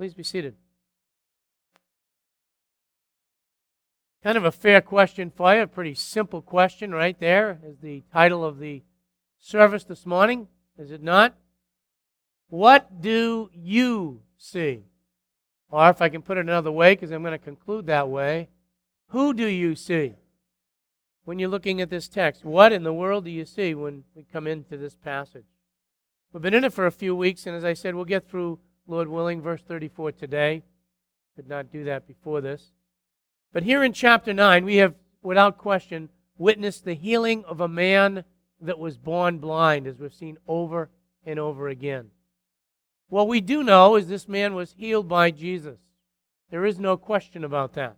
Please be seated. Kind of a fair question for you, a pretty simple question right there is the title of the service this morning, is it not? What do you see? Or if I can put it another way, because I'm going to conclude that way, who do you see when you're looking at this text? What in the world do you see when we come into this passage? We've been in it for a few weeks, and as I said, we'll get through, Lord willing, verse 34 today. Could not do that before this. But here in chapter 9, we have, without question, witnessed the healing of a man that was born blind, as we've seen over and over again. What we do know is this man was healed by Jesus. There is no question about that.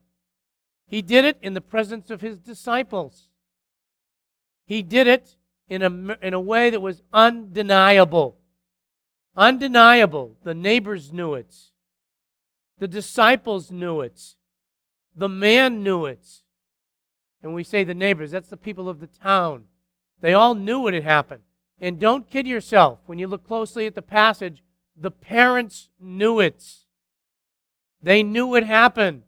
He did it in the presence of his disciples. He did it in a, in a way that was undeniable. Undeniable. The neighbors knew it. The disciples knew it. The man knew it. And we say the neighbors, that's the people of the town. They all knew what had happened. And don't kid yourself. When you look closely at the passage, the parents knew it. They knew what happened,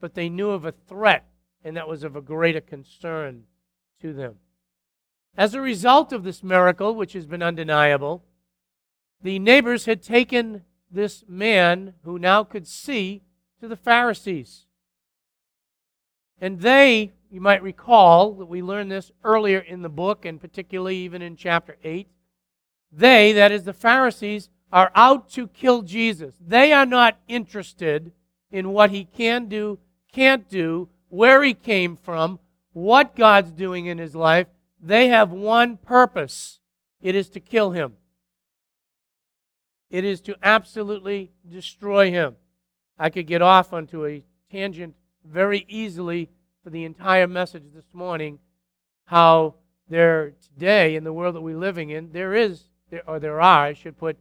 but they knew of a threat, and that was of a greater concern to them. As a result of this miracle, which has been undeniable, the neighbors had taken this man who now could see to the Pharisees. And they, you might recall that we learned this earlier in the book, and particularly even in chapter 8. They, that is the Pharisees, are out to kill Jesus. They are not interested in what he can do, can't do, where he came from, what God's doing in his life. They have one purpose it is to kill him, it is to absolutely destroy him. I could get off onto a tangent very easily for the entire message this morning how there today in the world that we're living in there is there, or there are i should put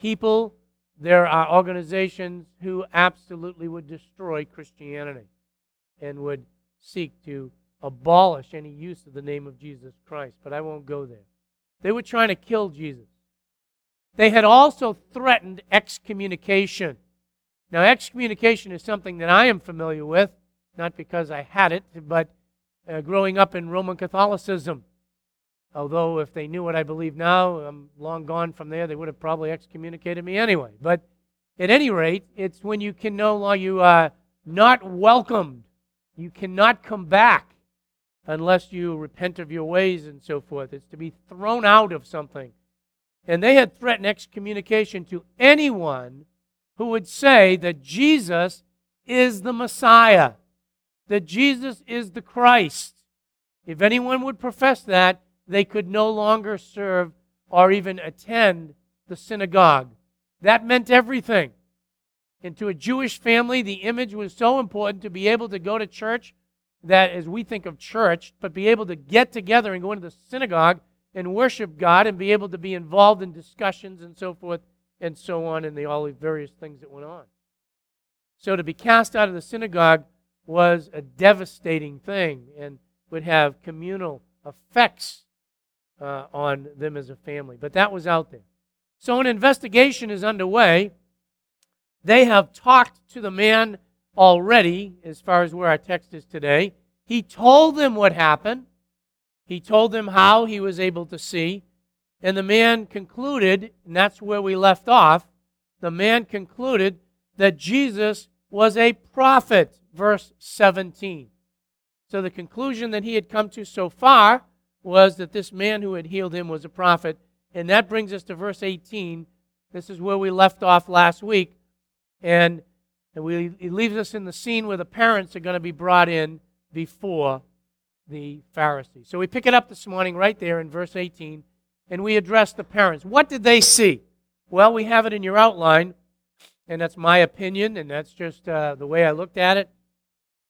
people, there are organizations who absolutely would destroy Christianity and would seek to abolish any use of the name of Jesus Christ. But I won't go there. They were trying to kill Jesus. They had also threatened excommunication. Now, excommunication is something that I am familiar with, not because I had it, but uh, growing up in Roman Catholicism. Although, if they knew what I believe now, I'm long gone from there, they would have probably excommunicated me anyway. But at any rate, it's when you can no longer, you are not welcomed. You cannot come back unless you repent of your ways and so forth. It's to be thrown out of something. And they had threatened excommunication to anyone who would say that Jesus is the Messiah, that Jesus is the Christ. If anyone would profess that, they could no longer serve or even attend the synagogue. That meant everything. And to a Jewish family, the image was so important to be able to go to church that, as we think of church, but be able to get together and go into the synagogue and worship God and be able to be involved in discussions and so forth and so on and the, all the various things that went on. So to be cast out of the synagogue was a devastating thing and would have communal effects uh, on them as a family. But that was out there. So an investigation is underway. They have talked to the man already, as far as where our text is today. He told them what happened. He told them how he was able to see. And the man concluded, and that's where we left off, the man concluded that Jesus was a prophet, verse 17. So the conclusion that he had come to so far was that this man who had healed him was a prophet. And that brings us to verse 18. This is where we left off last week. And, it leaves us in the scene where the parents are going to be brought in before the Pharisees. So we pick it up this morning right there in verse 18, and we address the parents. What did they see? Well, we have it in your outline, and that's my opinion, and that's just uh, the way I looked at it.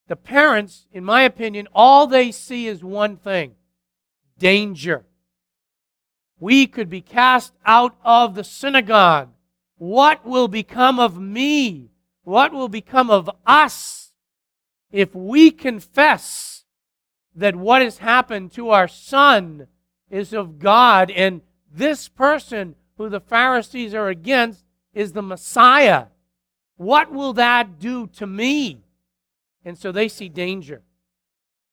The parents, in my opinion, all they see is one thing danger. We could be cast out of the synagogue. What will become of me? What will become of us if we confess that what has happened to our son is of God and this person who the Pharisees are against is the Messiah? What will that do to me? And so they see danger.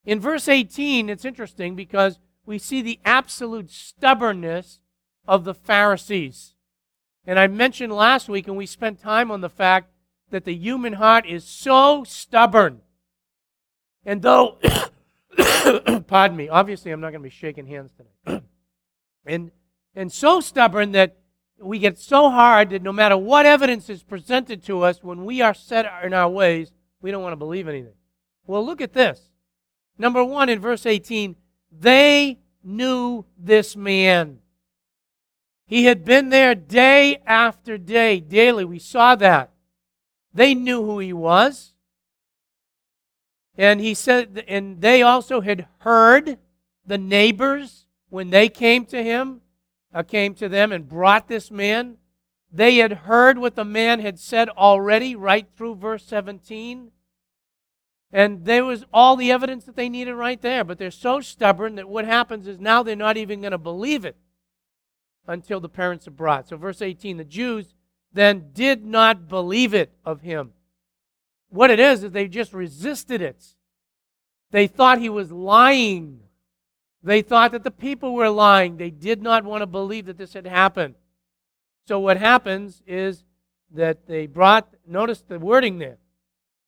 In verse 18, it's interesting because we see the absolute stubbornness of the Pharisees. And I mentioned last week, and we spent time on the fact that the human heart is so stubborn. And though, pardon me, obviously I'm not going to be shaking hands tonight. and, and so stubborn that we get so hard that no matter what evidence is presented to us, when we are set in our ways, we don't want to believe anything. Well, look at this. Number one, in verse 18, they knew this man. He had been there day after day, daily. We saw that. They knew who he was. And he said, and they also had heard the neighbors when they came to him, uh, came to them and brought this man. They had heard what the man had said already, right through verse 17. And there was all the evidence that they needed right there. But they're so stubborn that what happens is now they're not even going to believe it until the parents are brought. So, verse 18 the Jews then did not believe it of him. What it is, is they just resisted it. They thought he was lying. They thought that the people were lying. They did not want to believe that this had happened. So, what happens is that they brought, notice the wording there,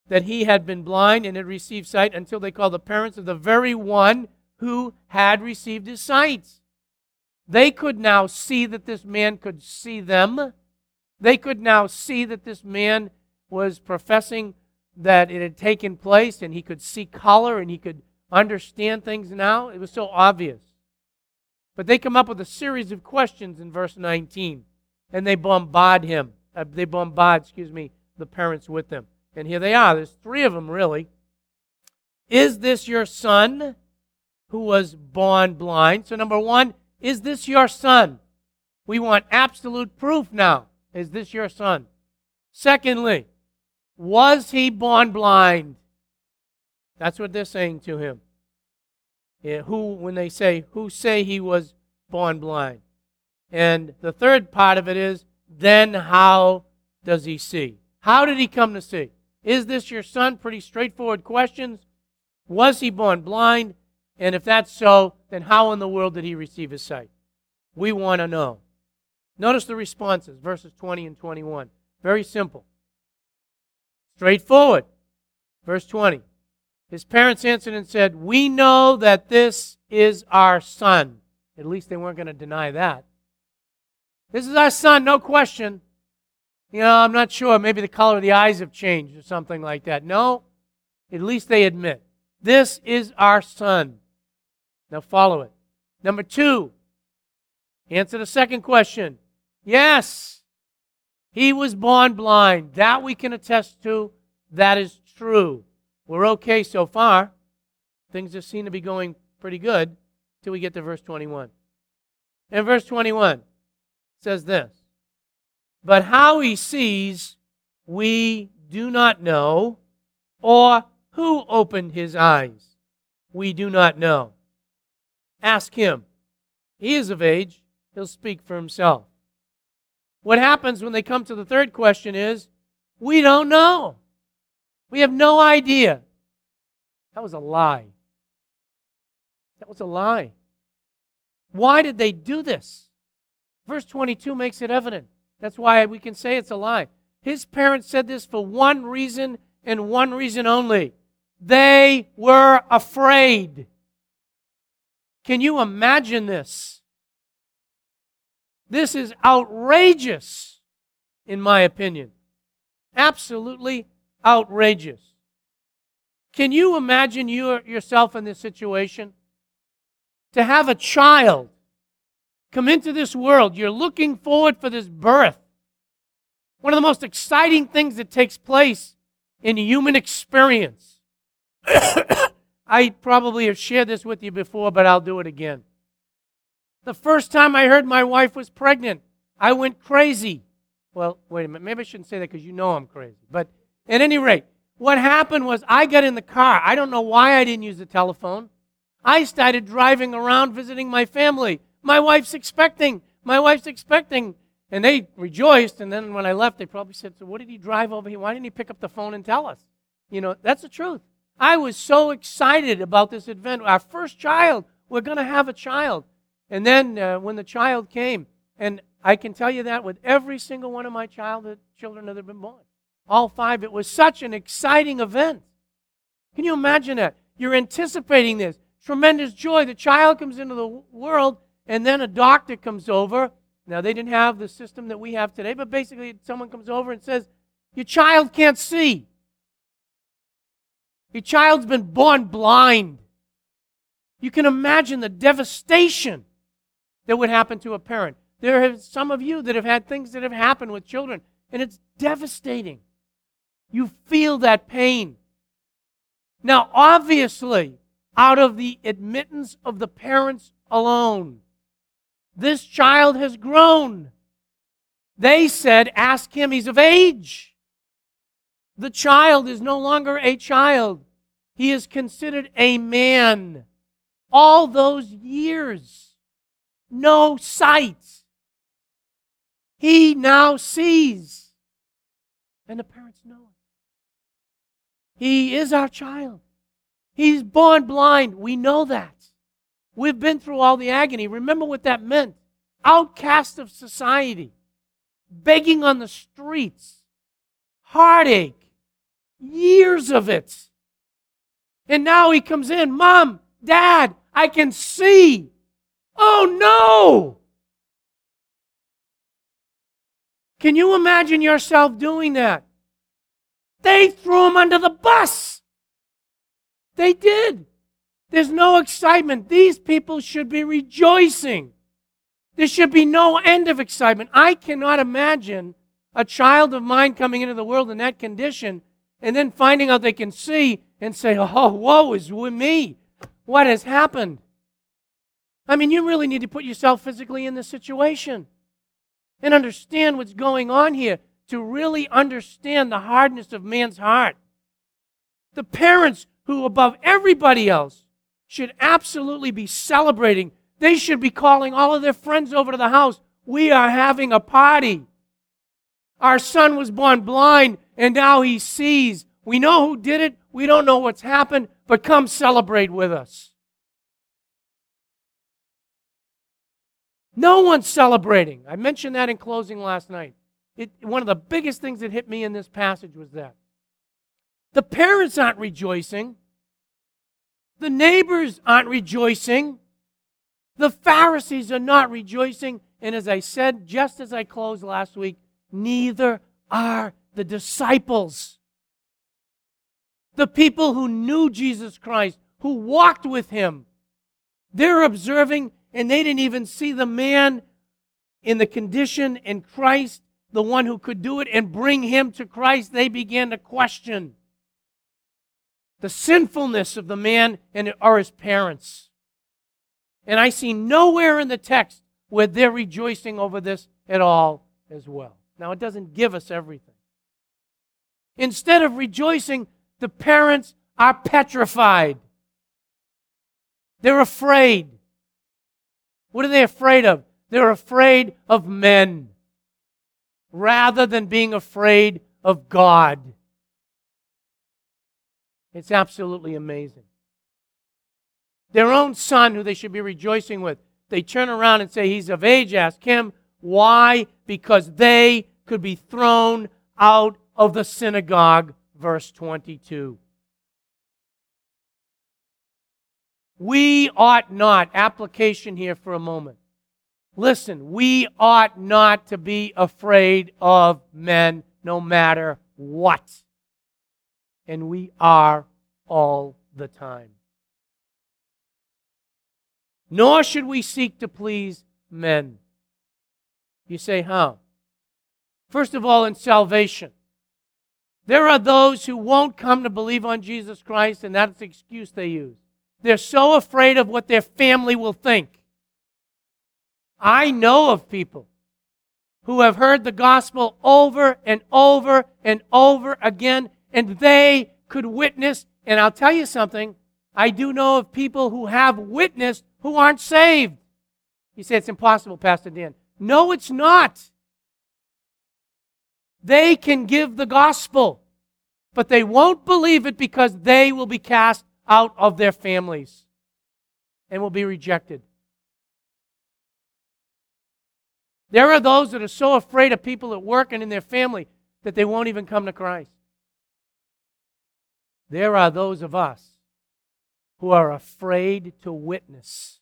that he had been blind and had received sight until they called the parents of the very one who had received his sight. They could now see that this man could see them. They could now see that this man was professing that it had taken place and he could see color and he could understand things now. It was so obvious. But they come up with a series of questions in verse 19 and they bombard him. Uh, they bombard, excuse me, the parents with them. And here they are. There's three of them, really. Is this your son who was born blind? So, number one, is this your son? We want absolute proof now. Is this your son? Secondly, was he born blind? That's what they're saying to him. Yeah, who, when they say, who say he was born blind? And the third part of it is, then how does he see? How did he come to see? Is this your son? Pretty straightforward questions. Was he born blind? And if that's so, then how in the world did he receive his sight? We want to know. Notice the responses, verses 20 and 21. Very simple. Straightforward. Verse 20. His parents answered and said, We know that this is our son. At least they weren't going to deny that. This is our son, no question. You know, I'm not sure. Maybe the color of the eyes have changed or something like that. No, at least they admit. This is our son. Now follow it. Number two, answer the second question. Yes, he was born blind. That we can attest to. That is true. We're okay so far. Things just seem to be going pretty good till we get to verse 21. And verse 21 says this But how he sees, we do not know, or who opened his eyes, we do not know. Ask him. He is of age, he'll speak for himself. What happens when they come to the third question is, we don't know. We have no idea. That was a lie. That was a lie. Why did they do this? Verse 22 makes it evident. That's why we can say it's a lie. His parents said this for one reason and one reason only. They were afraid. Can you imagine this? This is outrageous, in my opinion. Absolutely outrageous. Can you imagine you, yourself in this situation? To have a child come into this world, you're looking forward for this birth. One of the most exciting things that takes place in human experience. I probably have shared this with you before, but I'll do it again. The first time I heard my wife was pregnant, I went crazy. Well, wait a minute. Maybe I shouldn't say that because you know I'm crazy. But at any rate, what happened was I got in the car. I don't know why I didn't use the telephone. I started driving around visiting my family. My wife's expecting. My wife's expecting. And they rejoiced. And then when I left, they probably said, So what did he drive over here? Why didn't he pick up the phone and tell us? You know, that's the truth. I was so excited about this event. Our first child, we're going to have a child. And then uh, when the child came, and I can tell you that with every single one of my childhood children that have been born, all five, it was such an exciting event. Can you imagine that? You're anticipating this tremendous joy. The child comes into the world, and then a doctor comes over. Now, they didn't have the system that we have today, but basically, someone comes over and says, Your child can't see. Your child's been born blind. You can imagine the devastation that would happen to a parent. There are some of you that have had things that have happened with children, and it's devastating. You feel that pain. Now, obviously, out of the admittance of the parents alone, this child has grown. They said, Ask him, he's of age. The child is no longer a child, he is considered a man. All those years, no sight. He now sees. And the parents know it. He is our child. He's born blind. We know that. We've been through all the agony. Remember what that meant outcast of society, begging on the streets, heartache, years of it. And now he comes in, Mom, Dad, I can see. Oh no! Can you imagine yourself doing that? They threw him under the bus. They did. There's no excitement. These people should be rejoicing. There should be no end of excitement. I cannot imagine a child of mine coming into the world in that condition and then finding out they can see and say, Oh, woe is with me. What has happened? I mean, you really need to put yourself physically in this situation and understand what's going on here to really understand the hardness of man's heart. The parents who, above everybody else, should absolutely be celebrating. They should be calling all of their friends over to the house. We are having a party. Our son was born blind and now he sees. We know who did it. We don't know what's happened, but come celebrate with us. No one's celebrating. I mentioned that in closing last night. It, one of the biggest things that hit me in this passage was that the parents aren't rejoicing, the neighbors aren't rejoicing, the Pharisees are not rejoicing. And as I said just as I closed last week, neither are the disciples. The people who knew Jesus Christ, who walked with him, they're observing and they didn't even see the man in the condition in Christ, the one who could do it, and bring him to Christ. They began to question the sinfulness of the man and or his parents. And I see nowhere in the text where they're rejoicing over this at all as well. Now, it doesn't give us everything. Instead of rejoicing, the parents are petrified. They're afraid. What are they afraid of? They're afraid of men rather than being afraid of God. It's absolutely amazing. Their own son, who they should be rejoicing with, they turn around and say, He's of age. Ask him. Why? Because they could be thrown out of the synagogue. Verse 22. We ought not, application here for a moment. Listen, we ought not to be afraid of men no matter what. And we are all the time. Nor should we seek to please men. You say, how? First of all, in salvation. There are those who won't come to believe on Jesus Christ, and that's the excuse they use. They're so afraid of what their family will think. I know of people who have heard the gospel over and over and over again, and they could witness. And I'll tell you something I do know of people who have witnessed who aren't saved. You say it's impossible, Pastor Dan. No, it's not. They can give the gospel, but they won't believe it because they will be cast out of their families and will be rejected. There are those that are so afraid of people at work and in their family that they won't even come to Christ. There are those of us who are afraid to witness,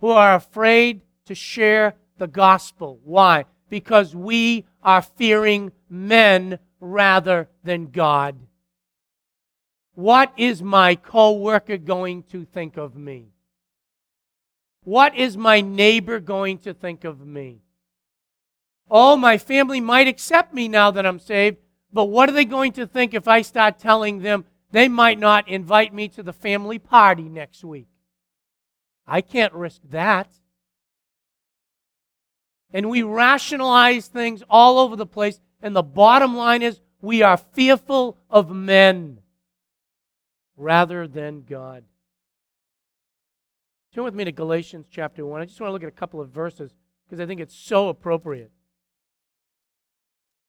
who are afraid to share the gospel. Why? Because we are fearing men rather than God. What is my coworker going to think of me? What is my neighbor going to think of me? Oh, my family might accept me now that I'm saved, but what are they going to think if I start telling them they might not invite me to the family party next week? I can't risk that. And we rationalize things all over the place, and the bottom line is we are fearful of men rather than God. Turn with me to Galatians chapter 1. I just want to look at a couple of verses because I think it's so appropriate.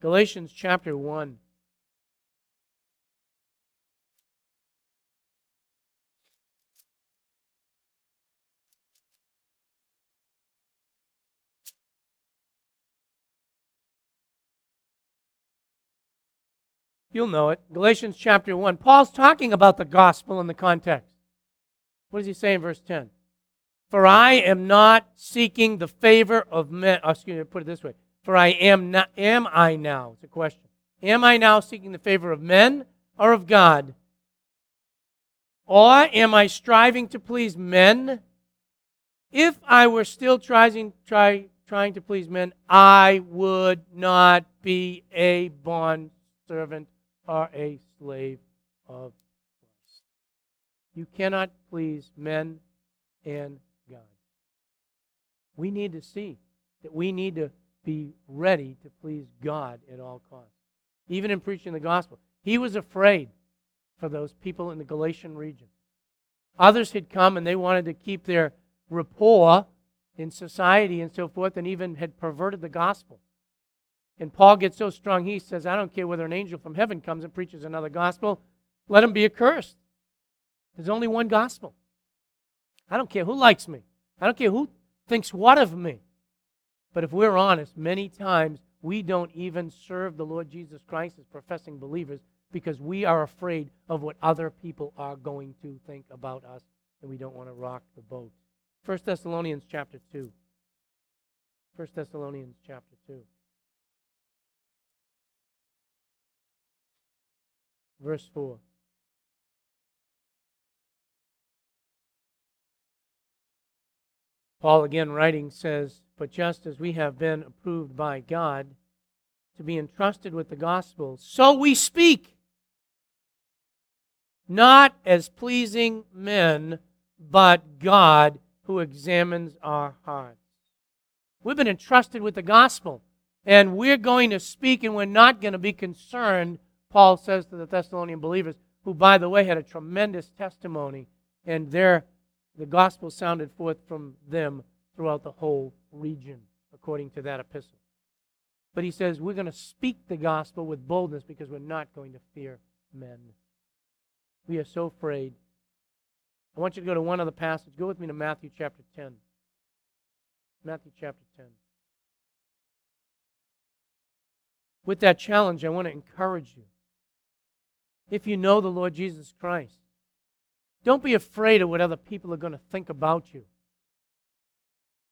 Galatians chapter 1. You'll know it. Galatians chapter 1. Paul's talking about the gospel in the context. What does he say in verse 10? For I am not seeking the favor of men. Oh, excuse me, put it this way. For I am not, am I now? It's a question. Am I now seeking the favor of men or of God? Or am I striving to please men? If I were still trying, try, trying to please men, I would not be a bond servant or a slave of Christ. You cannot please men and God. We need to see that we need to be ready to please God at all costs. Even in preaching the gospel, he was afraid for those people in the Galatian region. Others had come and they wanted to keep their rapport in society and so forth, and even had perverted the gospel. And Paul gets so strong, he says, I don't care whether an angel from heaven comes and preaches another gospel, let him be accursed. There's only one gospel. I don't care who likes me, I don't care who thinks what of me. But if we're honest, many times we don't even serve the Lord Jesus Christ as professing believers because we are afraid of what other people are going to think about us and we don't want to rock the boat. 1 Thessalonians chapter 2. 1 Thessalonians chapter 2. Verse 4. Paul, again writing, says, But just as we have been approved by God to be entrusted with the gospel, so we speak, not as pleasing men, but God who examines our hearts. We've been entrusted with the gospel, and we're going to speak, and we're not going to be concerned, Paul says to the Thessalonian believers, who, by the way, had a tremendous testimony, and there the gospel sounded forth from them throughout the whole region, according to that epistle. But he says, we're going to speak the gospel with boldness because we're not going to fear men. We are so afraid. I want you to go to one other passage. Go with me to Matthew chapter 10. Matthew chapter 10. With that challenge, I want to encourage you. If you know the Lord Jesus Christ, don't be afraid of what other people are going to think about you.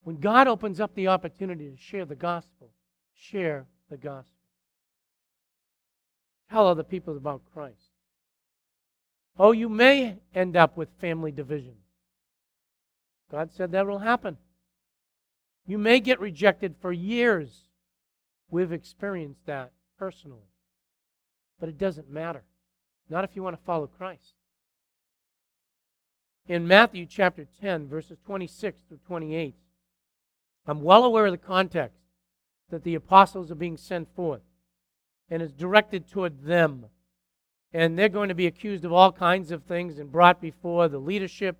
When God opens up the opportunity to share the gospel, share the gospel. Tell other people about Christ. Oh, you may end up with family divisions. God said that will happen. You may get rejected for years. We've experienced that personally. But it doesn't matter. Not if you want to follow Christ in Matthew chapter 10, verses 26 through 28. I'm well aware of the context that the apostles are being sent forth, and it's directed toward them. And they're going to be accused of all kinds of things and brought before the leadership.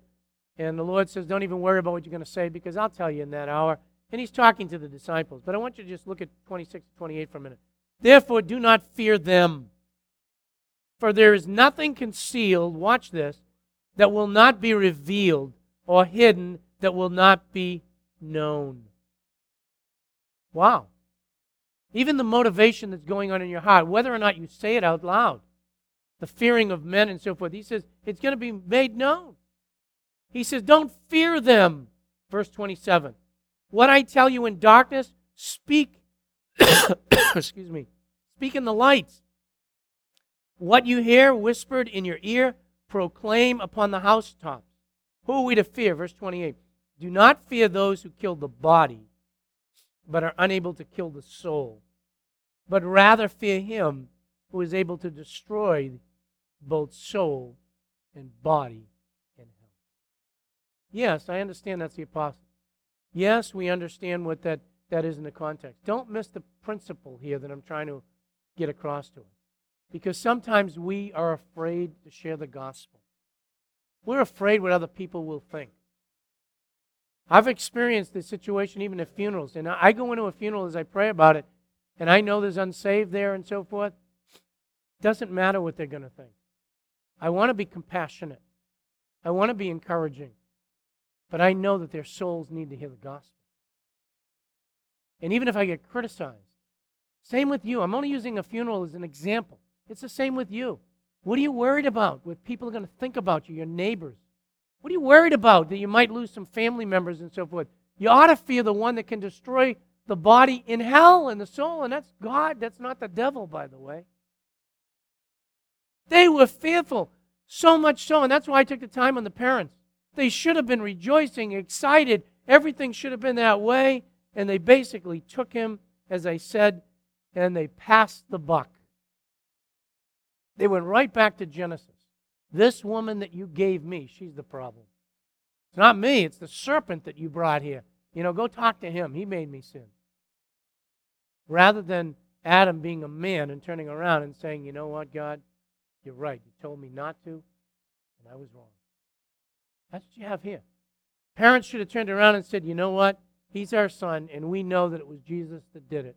And the Lord says, Don't even worry about what you're going to say because I'll tell you in that hour. And He's talking to the disciples. But I want you to just look at 26 to 28 for a minute. Therefore, do not fear them. For there is nothing concealed, watch this, that will not be revealed, or hidden that will not be known. Wow. Even the motivation that's going on in your heart, whether or not you say it out loud, the fearing of men and so forth, he says it's going to be made known. He says, Don't fear them. Verse 27. What I tell you in darkness, speak, excuse me, speak in the lights. What you hear whispered in your ear, proclaim upon the housetops. Who are we to fear? Verse 28. Do not fear those who kill the body, but are unable to kill the soul, but rather fear him who is able to destroy both soul and body in hell. Yes, I understand that's the apostle. Yes, we understand what that, that is in the context. Don't miss the principle here that I'm trying to get across to us. Because sometimes we are afraid to share the gospel. We're afraid what other people will think. I've experienced this situation even at funerals. And I go into a funeral as I pray about it, and I know there's unsaved there and so forth. It Doesn't matter what they're going to think. I want to be compassionate. I want to be encouraging. But I know that their souls need to hear the gospel. And even if I get criticized, same with you. I'm only using a funeral as an example. It's the same with you. What are you worried about? What people are going to think about you, your neighbors? What are you worried about that you might lose some family members and so forth? You ought to fear the one that can destroy the body in hell and the soul, and that's God. That's not the devil, by the way. They were fearful, so much so, and that's why I took the time on the parents. They should have been rejoicing, excited. Everything should have been that way, and they basically took him, as I said, and they passed the buck. They went right back to Genesis. This woman that you gave me, she's the problem. It's not me, it's the serpent that you brought here. You know, go talk to him. He made me sin. Rather than Adam being a man and turning around and saying, you know what, God, you're right. You told me not to, and I was wrong. That's what you have here. Parents should have turned around and said, you know what? He's our son, and we know that it was Jesus that did it.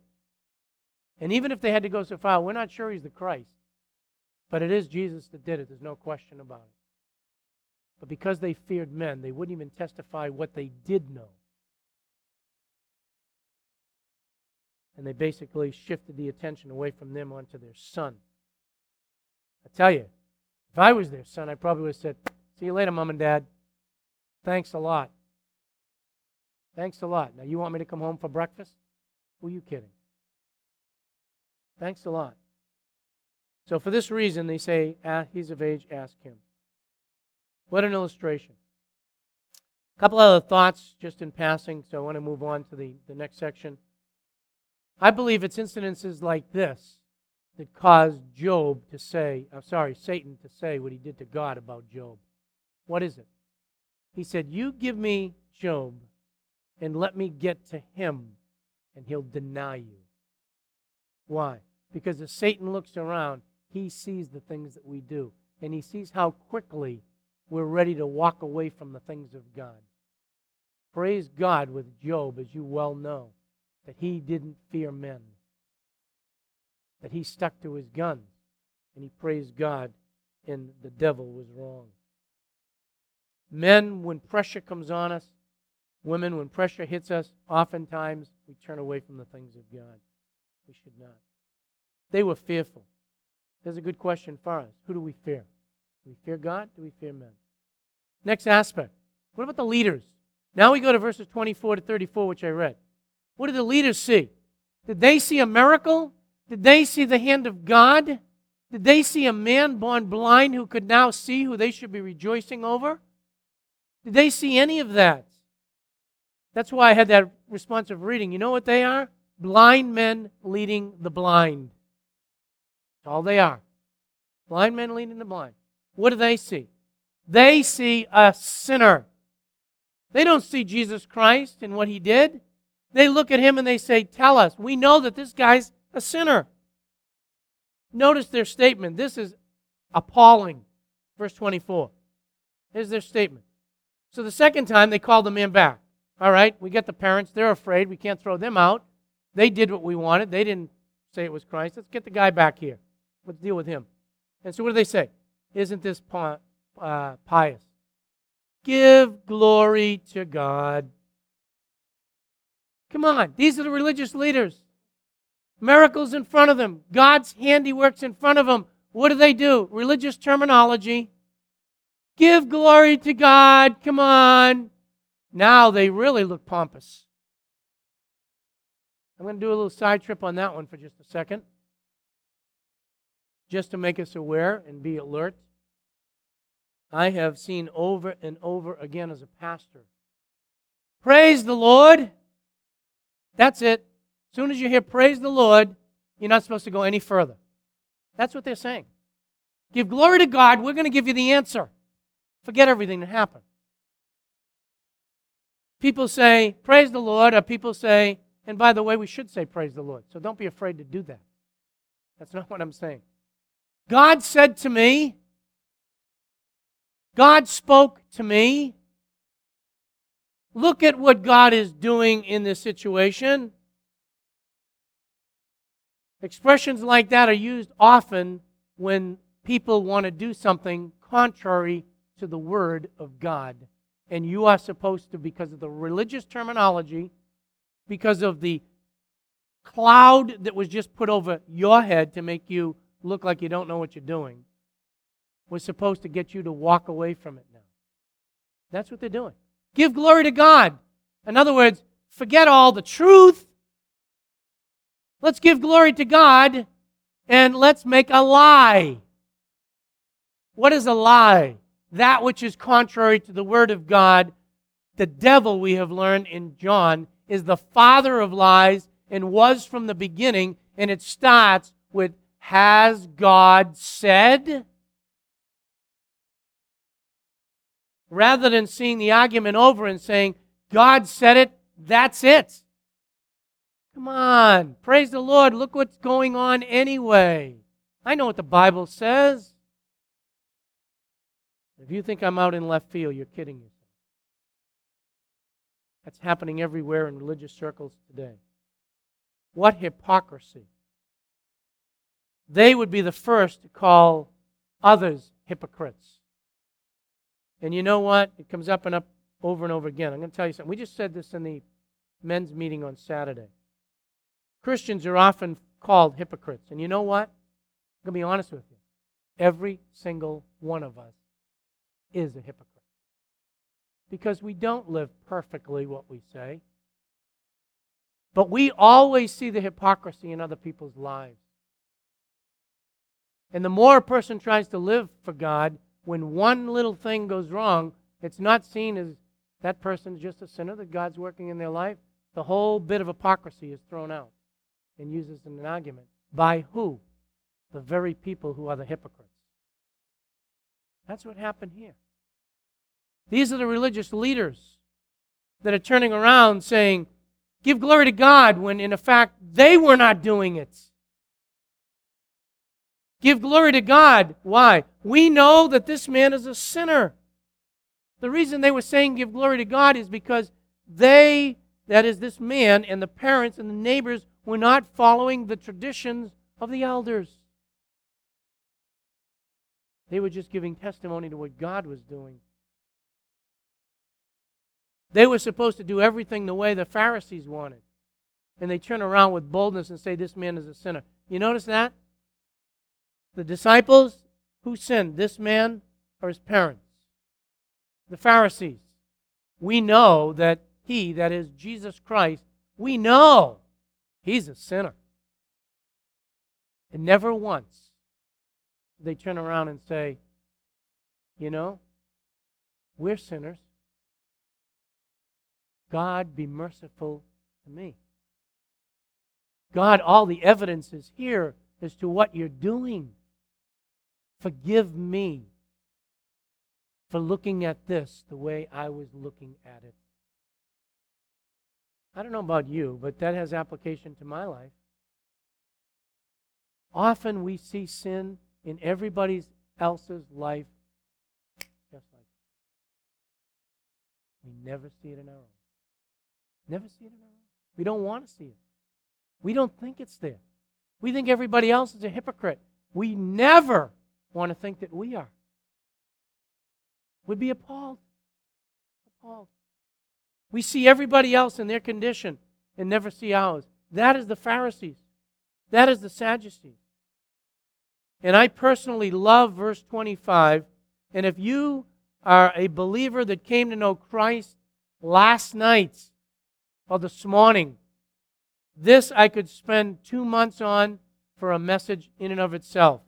And even if they had to go so far, we're not sure he's the Christ. But it is Jesus that did it. There's no question about it. But because they feared men, they wouldn't even testify what they did know. And they basically shifted the attention away from them onto their son. I tell you, if I was their son, I probably would have said, See you later, mom and dad. Thanks a lot. Thanks a lot. Now, you want me to come home for breakfast? Who are you kidding? Thanks a lot. So, for this reason, they say, ah, He's of age, ask him. What an illustration. A couple other thoughts just in passing, so I want to move on to the, the next section. I believe it's incidences like this that caused Job to say, I'm sorry, Satan to say what he did to God about Job. What is it? He said, You give me Job and let me get to him, and he'll deny you. Why? Because as Satan looks around, he sees the things that we do, and he sees how quickly we're ready to walk away from the things of God. Praise God with Job, as you well know, that he didn't fear men that he stuck to his guns and he praised God, and the devil was wrong. Men, when pressure comes on us, women, when pressure hits us, oftentimes we turn away from the things of God. We should not. They were fearful. There's a good question for us. Who do we fear? Do we fear God? Do we fear men? Next aspect. What about the leaders? Now we go to verses 24 to 34, which I read. What did the leaders see? Did they see a miracle? Did they see the hand of God? Did they see a man born blind who could now see who they should be rejoicing over? Did they see any of that? That's why I had that responsive reading. You know what they are? Blind men leading the blind. That's all they are. Blind men leading the blind. What do they see? They see a sinner. They don't see Jesus Christ and what he did. They look at him and they say, Tell us. We know that this guy's a sinner. Notice their statement. This is appalling. Verse 24. Here's their statement. So the second time, they called the man back. All right, we get the parents. They're afraid. We can't throw them out. They did what we wanted. They didn't say it was Christ. Let's get the guy back here. Let's deal with him. And so what do they say? Isn't this uh, pious? Give glory to God. Come on, these are the religious leaders. Miracles in front of them, God's handiworks in front of them. What do they do? Religious terminology. Give glory to God. Come on. Now they really look pompous. I'm going to do a little side trip on that one for just a second, just to make us aware and be alert. I have seen over and over again as a pastor. Praise the Lord. That's it. As soon as you hear praise the Lord, you're not supposed to go any further. That's what they're saying. Give glory to God. We're going to give you the answer. Forget everything that happened. People say, Praise the Lord, or people say, and by the way, we should say, Praise the Lord. So don't be afraid to do that. That's not what I'm saying. God said to me, God spoke to me. Look at what God is doing in this situation. Expressions like that are used often when people want to do something contrary to the Word of God. And you are supposed to, because of the religious terminology, because of the cloud that was just put over your head to make you look like you don't know what you're doing, was supposed to get you to walk away from it now. That's what they're doing. Give glory to God. In other words, forget all the truth Let's give glory to God and let's make a lie. What is a lie? That which is contrary to the Word of God. The devil, we have learned in John, is the father of lies and was from the beginning. And it starts with, Has God said? Rather than seeing the argument over and saying, God said it, that's it. Come on. Praise the Lord. Look what's going on anyway. I know what the Bible says. If you think I'm out in left field, you're kidding yourself. That's happening everywhere in religious circles today. What hypocrisy. They would be the first to call others hypocrites. And you know what? It comes up and up over and over again. I'm going to tell you something. We just said this in the men's meeting on Saturday. Christians are often called hypocrites. And you know what? I'm going to be honest with you. Every single one of us is a hypocrite. Because we don't live perfectly what we say. But we always see the hypocrisy in other people's lives. And the more a person tries to live for God, when one little thing goes wrong, it's not seen as that person's just a sinner that God's working in their life. The whole bit of hypocrisy is thrown out and uses in an argument. By who? The very people who are the hypocrites. That's what happened here. These are the religious leaders that are turning around saying, Give glory to God, when in fact they were not doing it. Give glory to God. Why? We know that this man is a sinner. The reason they were saying give glory to God is because they, that is, this man and the parents and the neighbors, were not following the traditions of the elders. They were just giving testimony to what God was doing. They were supposed to do everything the way the Pharisees wanted. And they turn around with boldness and say, This man is a sinner. You notice that? The disciples, who sinned? This man or his parents? The Pharisees. We know that he, that is Jesus Christ, we know He's a sinner. And never once they turn around and say, you know, we're sinners. God, be merciful to me. God, all the evidence is here as to what you're doing. Forgive me for looking at this the way I was looking at it. I don't know about you, but that has application to my life. Often we see sin in everybody else's life just like that. We never see it in our own. Never see it in our own. We don't want to see it. We don't think it's there. We think everybody else is a hypocrite. We never want to think that we are. We'd be appalled. Appalled. We see everybody else in their condition and never see ours. That is the Pharisees. That is the Sadducees. And I personally love verse 25. And if you are a believer that came to know Christ last night or this morning, this I could spend two months on for a message in and of itself.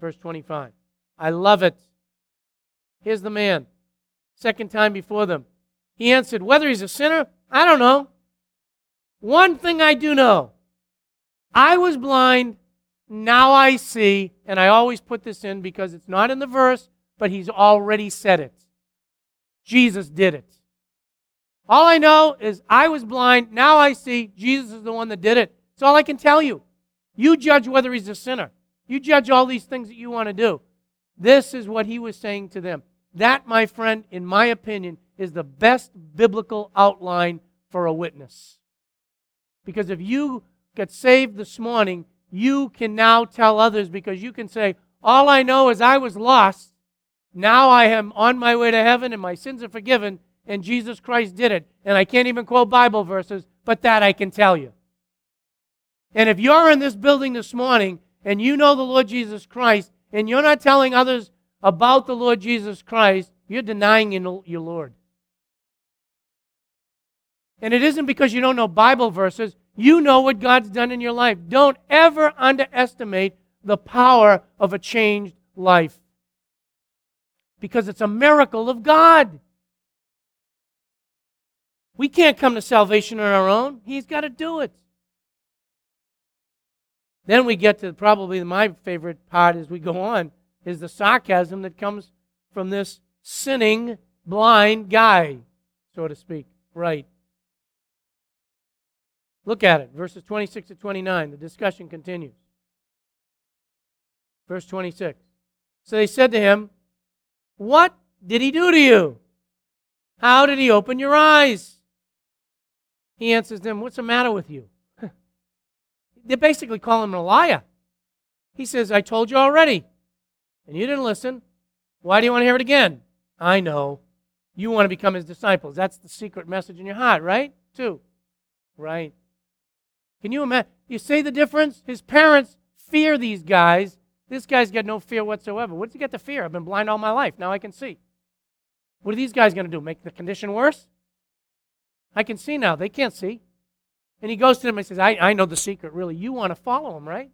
Verse 25. I love it. Here's the man. Second time before them. He answered, Whether he's a sinner, I don't know. One thing I do know I was blind, now I see. And I always put this in because it's not in the verse, but he's already said it. Jesus did it. All I know is I was blind, now I see. Jesus is the one that did it. That's all I can tell you. You judge whether he's a sinner. You judge all these things that you want to do. This is what he was saying to them. That, my friend, in my opinion, is the best biblical outline for a witness. Because if you get saved this morning, you can now tell others because you can say, All I know is I was lost. Now I am on my way to heaven and my sins are forgiven, and Jesus Christ did it. And I can't even quote Bible verses, but that I can tell you. And if you're in this building this morning and you know the Lord Jesus Christ and you're not telling others about the Lord Jesus Christ, you're denying your Lord. And it isn't because you don't know Bible verses, you know what God's done in your life. Don't ever underestimate the power of a changed life because it's a miracle of God. We can't come to salvation on our own, He's got to do it. Then we get to probably my favorite part as we go on is the sarcasm that comes from this sinning blind guy, so to speak. Right. Look at it, verses 26 to 29. The discussion continues. Verse 26. So they said to him, What did he do to you? How did he open your eyes? He answers them, What's the matter with you? They're basically call him a liar. He says, I told you already, and you didn't listen. Why do you want to hear it again? I know. You want to become his disciples. That's the secret message in your heart, right? Two. Right. Can you imagine? You see the difference? His parents fear these guys. This guy's got no fear whatsoever. What does he get to fear? I've been blind all my life. Now I can see. What are these guys going to do? Make the condition worse? I can see now. They can't see. And he goes to them and says, I, I know the secret, really. You want to follow him, right?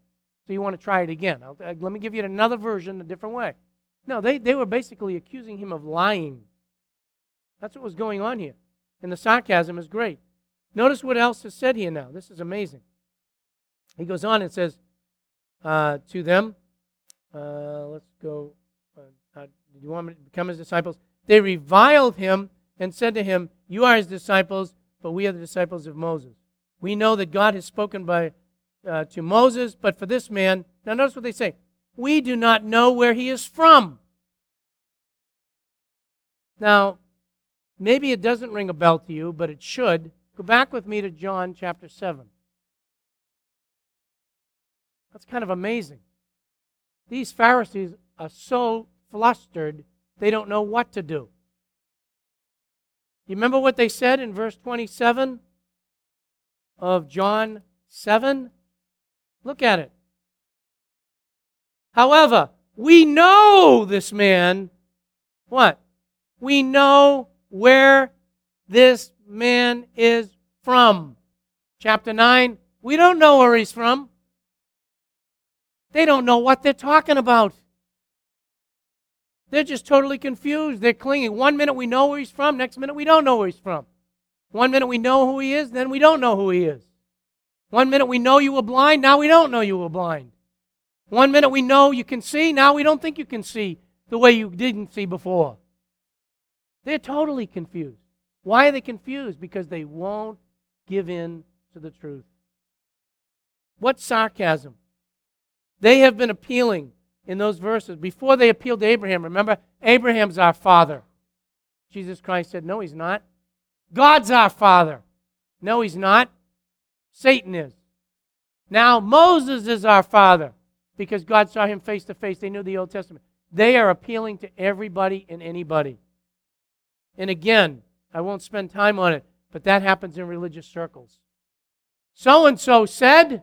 So you want to try it again. I'll, uh, let me give you another version a different way. No, they, they were basically accusing him of lying. That's what was going on here. And the sarcasm is great. Notice what else is said here now. This is amazing. He goes on and says uh, to them, uh, let's go. Uh, uh, do you want me to become his disciples? They reviled him and said to him, You are his disciples, but we are the disciples of Moses. We know that God has spoken by uh, to Moses, but for this man, now notice what they say. We do not know where he is from. Now, maybe it doesn't ring a bell to you, but it should. Go back with me to John chapter 7. That's kind of amazing. These Pharisees are so flustered, they don't know what to do. You remember what they said in verse 27 of John 7? Look at it. However, we know this man. What? We know where this man is from. Chapter 9, we don't know where he's from. They don't know what they're talking about. They're just totally confused. They're clinging. One minute we know where he's from, next minute we don't know where he's from. One minute we know who he is, then we don't know who he is. One minute we know you were blind, now we don't know you were blind. One minute we know you can see, now we don't think you can see the way you didn't see before. They're totally confused. Why are they confused? Because they won't give in to the truth. What sarcasm? They have been appealing in those verses. Before they appealed to Abraham, remember, Abraham's our father. Jesus Christ said, No, he's not. God's our father. No, he's not. Satan is. Now Moses is our father because God saw him face to face. They knew the Old Testament. They are appealing to everybody and anybody. And again, I won't spend time on it, but that happens in religious circles. So and so said,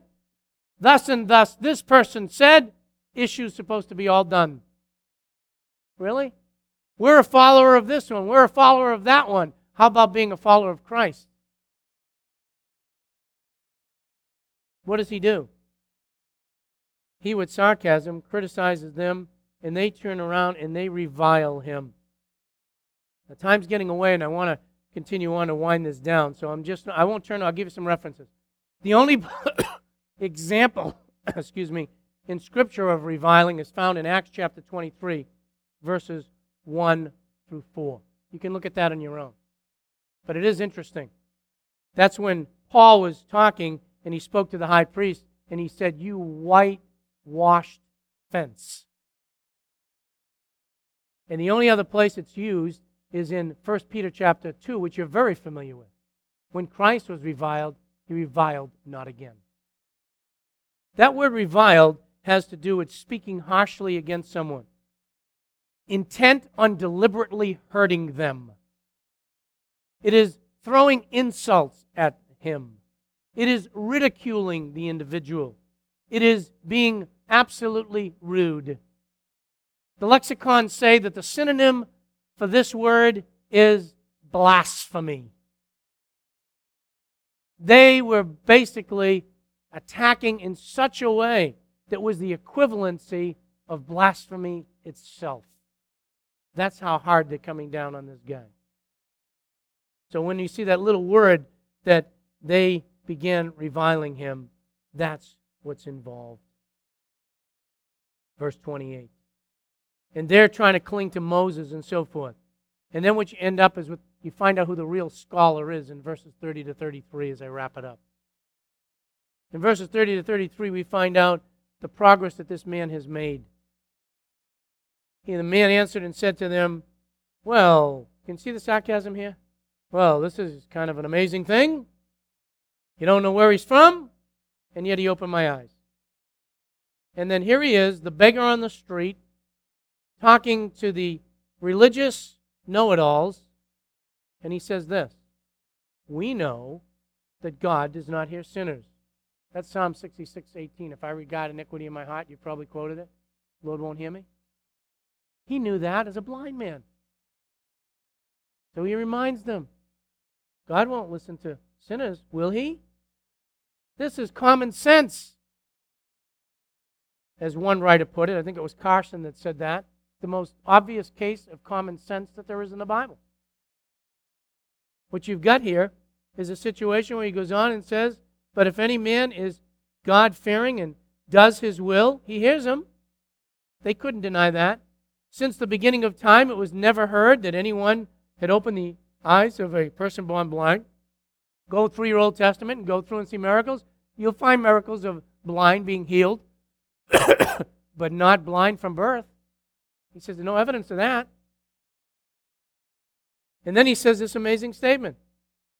thus and thus, this person said, issue's supposed to be all done. Really? We're a follower of this one. We're a follower of that one. How about being a follower of Christ? What does he do? He, with sarcasm, criticizes them, and they turn around and they revile him. The time's getting away, and I want to continue on to wind this down. So I'm just, I won't turn, I'll give you some references. The only example, excuse me, in Scripture of reviling is found in Acts chapter 23, verses 1 through 4. You can look at that on your own. But it is interesting. That's when Paul was talking and he spoke to the high priest and he said, You whitewashed fence. And the only other place it's used is in 1 Peter chapter 2, which you're very familiar with. When Christ was reviled, he reviled not again. That word reviled has to do with speaking harshly against someone, intent on deliberately hurting them. It is throwing insults at him. It is ridiculing the individual. It is being absolutely rude. The lexicons say that the synonym for this word is blasphemy. They were basically attacking in such a way that was the equivalency of blasphemy itself. That's how hard they're coming down on this guy. So when you see that little word that they began reviling him, that's what's involved. Verse 28. And they're trying to cling to Moses and so forth. And then what you end up is with you find out who the real scholar is in verses 30 to 33 as I wrap it up. In verses 30 to 33, we find out the progress that this man has made. And the man answered and said to them, Well, you can you see the sarcasm here? Well, this is kind of an amazing thing. You don't know where he's from, and yet he opened my eyes. And then here he is, the beggar on the street, talking to the religious know it alls, and he says this We know that God does not hear sinners. That's Psalm 66, 18. If I regard iniquity in my heart, you probably quoted it. Lord won't hear me. He knew that as a blind man. So he reminds them God won't listen to sinners, will he? This is common sense. As one writer put it, I think it was Carson that said that, the most obvious case of common sense that there is in the Bible. What you've got here is a situation where he goes on and says, But if any man is God fearing and does his will, he hears him. They couldn't deny that. Since the beginning of time, it was never heard that anyone had opened the eyes of a person born blind. Go through your Old Testament and go through and see miracles. You'll find miracles of blind being healed, but not blind from birth. He says there's no evidence of that. And then he says this amazing statement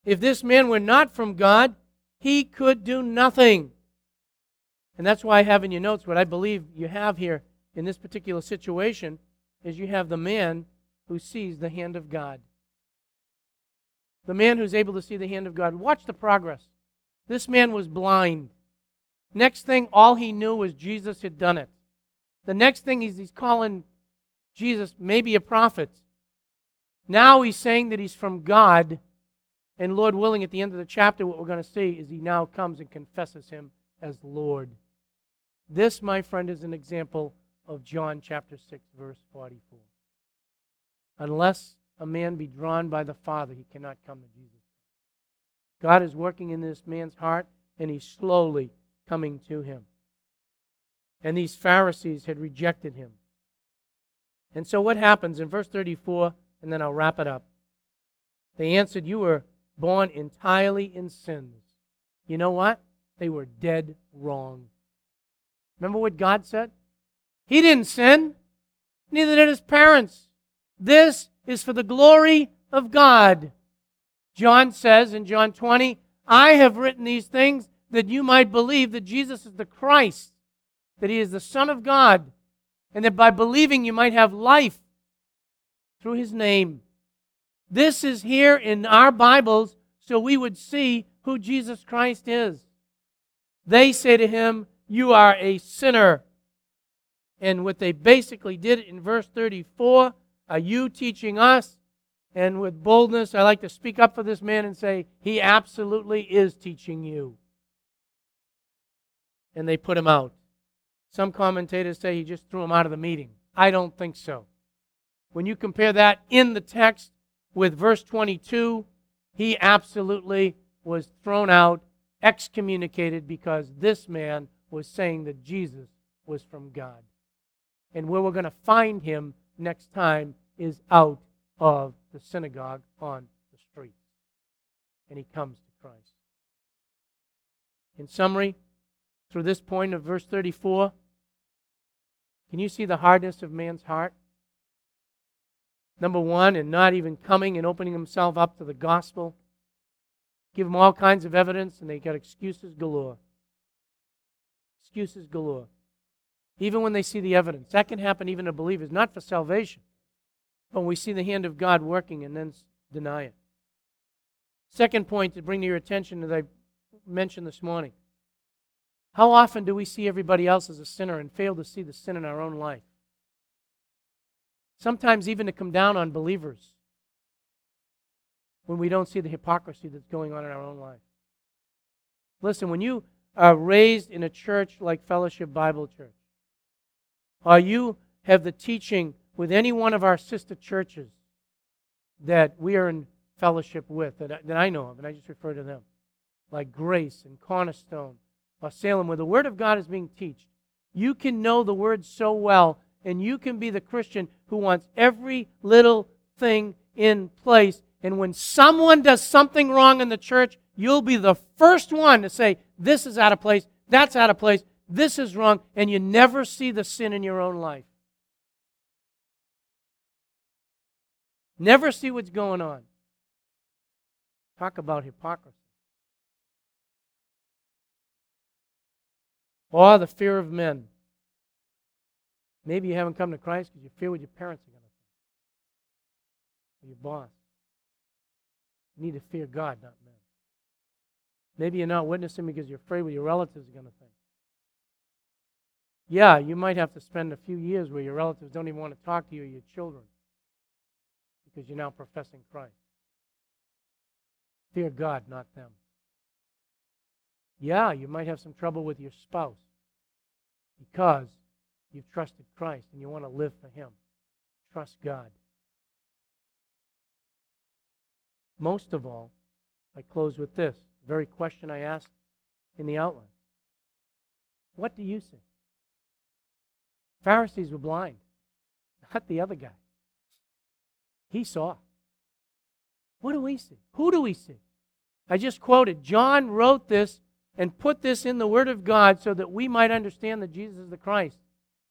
If this man were not from God, he could do nothing. And that's why I have in your notes what I believe you have here in this particular situation is you have the man who sees the hand of God. The man who's able to see the hand of God. Watch the progress. This man was blind. Next thing, all he knew was Jesus had done it. The next thing is he's calling Jesus maybe a prophet. Now he's saying that he's from God. And Lord willing, at the end of the chapter, what we're going to see is he now comes and confesses him as Lord. This, my friend, is an example of John chapter 6, verse 44. Unless a man be drawn by the Father, he cannot come to Jesus. God is working in this man's heart, and he's slowly coming to him. And these Pharisees had rejected him. And so what happens in verse 34, and then I'll wrap it up. They answered, You were born entirely in sins. You know what? They were dead wrong. Remember what God said? He didn't sin, neither did his parents. This is for the glory of God. John says in John 20, I have written these things that you might believe that Jesus is the Christ, that he is the Son of God, and that by believing you might have life through his name. This is here in our Bibles so we would see who Jesus Christ is. They say to him, You are a sinner. And what they basically did in verse 34 are you teaching us? And with boldness, I like to speak up for this man and say, He absolutely is teaching you. And they put him out. Some commentators say he just threw him out of the meeting. I don't think so. When you compare that in the text with verse 22, he absolutely was thrown out, excommunicated, because this man was saying that Jesus was from God. And where we're going to find him next time is out of the synagogue on the street. And he comes to Christ. In summary, through this point of verse 34, can you see the hardness of man's heart? Number one, and not even coming and opening himself up to the gospel. Give him all kinds of evidence, and they got excuses galore. Excuses galore. Even when they see the evidence. That can happen even to believers, not for salvation, but when we see the hand of God working and then deny it. Second point to bring to your attention, as I mentioned this morning how often do we see everybody else as a sinner and fail to see the sin in our own life? Sometimes even to come down on believers when we don't see the hypocrisy that's going on in our own life. Listen, when you are raised in a church like Fellowship Bible Church, or you have the teaching with any one of our sister churches that we are in fellowship with, that, that I know of, and I just refer to them, like Grace and Cornerstone or Salem, where the Word of God is being taught, you can know the Word so well, and you can be the Christian who wants every little thing in place. And when someone does something wrong in the church, you'll be the first one to say, This is out of place, that's out of place, this is wrong, and you never see the sin in your own life. Never see what's going on. Talk about hypocrisy. Or the fear of men. Maybe you haven't come to Christ because you fear what your parents are going to think, or your boss. You need to fear God, not men. Maybe you're not witnessing because you're afraid what your relatives are going to think. Yeah, you might have to spend a few years where your relatives don't even want to talk to you or your children because you're now professing Christ. Fear God, not them. Yeah, you might have some trouble with your spouse because you've trusted Christ and you want to live for Him. Trust God. Most of all, I close with this very question I asked in the outline What do you see? Pharisees were blind, not the other guy. He saw. What do we see? Who do we see? I just quoted John wrote this and put this in the Word of God so that we might understand that Jesus is the Christ.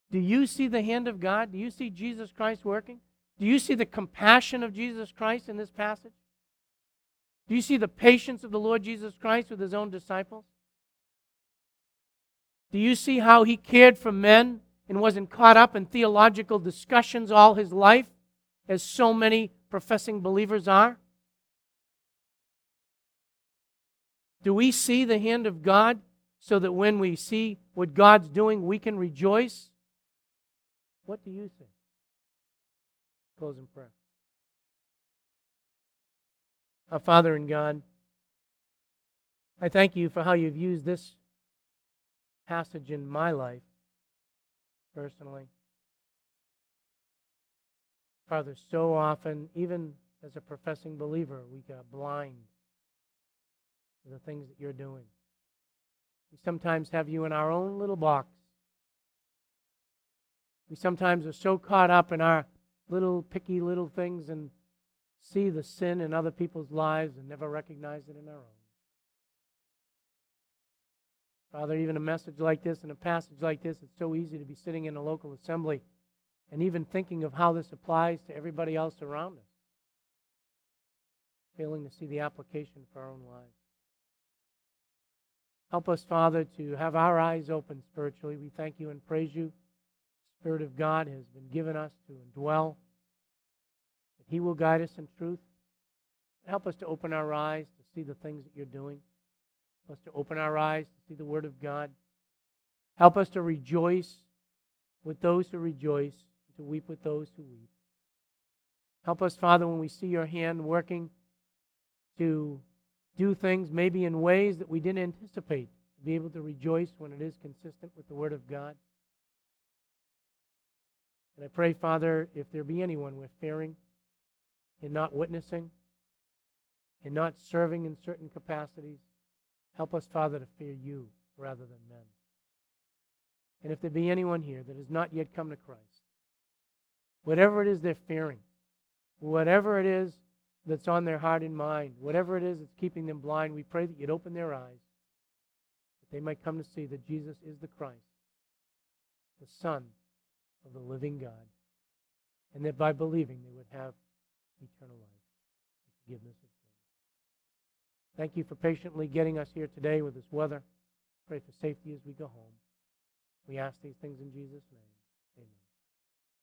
Do you see the hand of God? Do you see Jesus Christ working? Do you see the compassion of Jesus Christ in this passage? Do you see the patience of the Lord Jesus Christ with his own disciples? Do you see how he cared for men and wasn't caught up in theological discussions all his life, as so many professing believers are? Do we see the hand of God so that when we see what God's doing, we can rejoice? What do you think? Close in prayer. Our Father in God, I thank you for how you've used this passage in my life personally. Father, so often, even as a professing believer, we got blind to the things that you're doing. We sometimes have you in our own little box. We sometimes are so caught up in our little picky little things and see the sin in other people's lives and never recognize it in our own. Father, even a message like this and a passage like this, it's so easy to be sitting in a local assembly and even thinking of how this applies to everybody else around us, failing to see the application for our own lives. Help us, Father, to have our eyes open spiritually. We thank you and praise you. The Spirit of God has been given us to indwell, that He will guide us in truth. Help us to open our eyes to see the things that you're doing. Help us to open our eyes to see the Word of God. Help us to rejoice with those who rejoice, to weep with those who weep. Help us, Father, when we see your hand working to do things maybe in ways that we didn't anticipate, to be able to rejoice when it is consistent with the Word of God. And I pray, Father, if there be anyone we're fearing in not witnessing, in not serving in certain capacities, help us, Father, to fear you rather than men. And if there be anyone here that has not yet come to Christ, whatever it is they're fearing, whatever it is that's on their heart and mind, whatever it is that's keeping them blind, we pray that you'd open their eyes, that they might come to see that Jesus is the Christ, the Son of the living God, and that by believing they would have eternal life and forgiveness. Thank you for patiently getting us here today with this weather. Pray for safety as we go home. We ask these things in Jesus' name.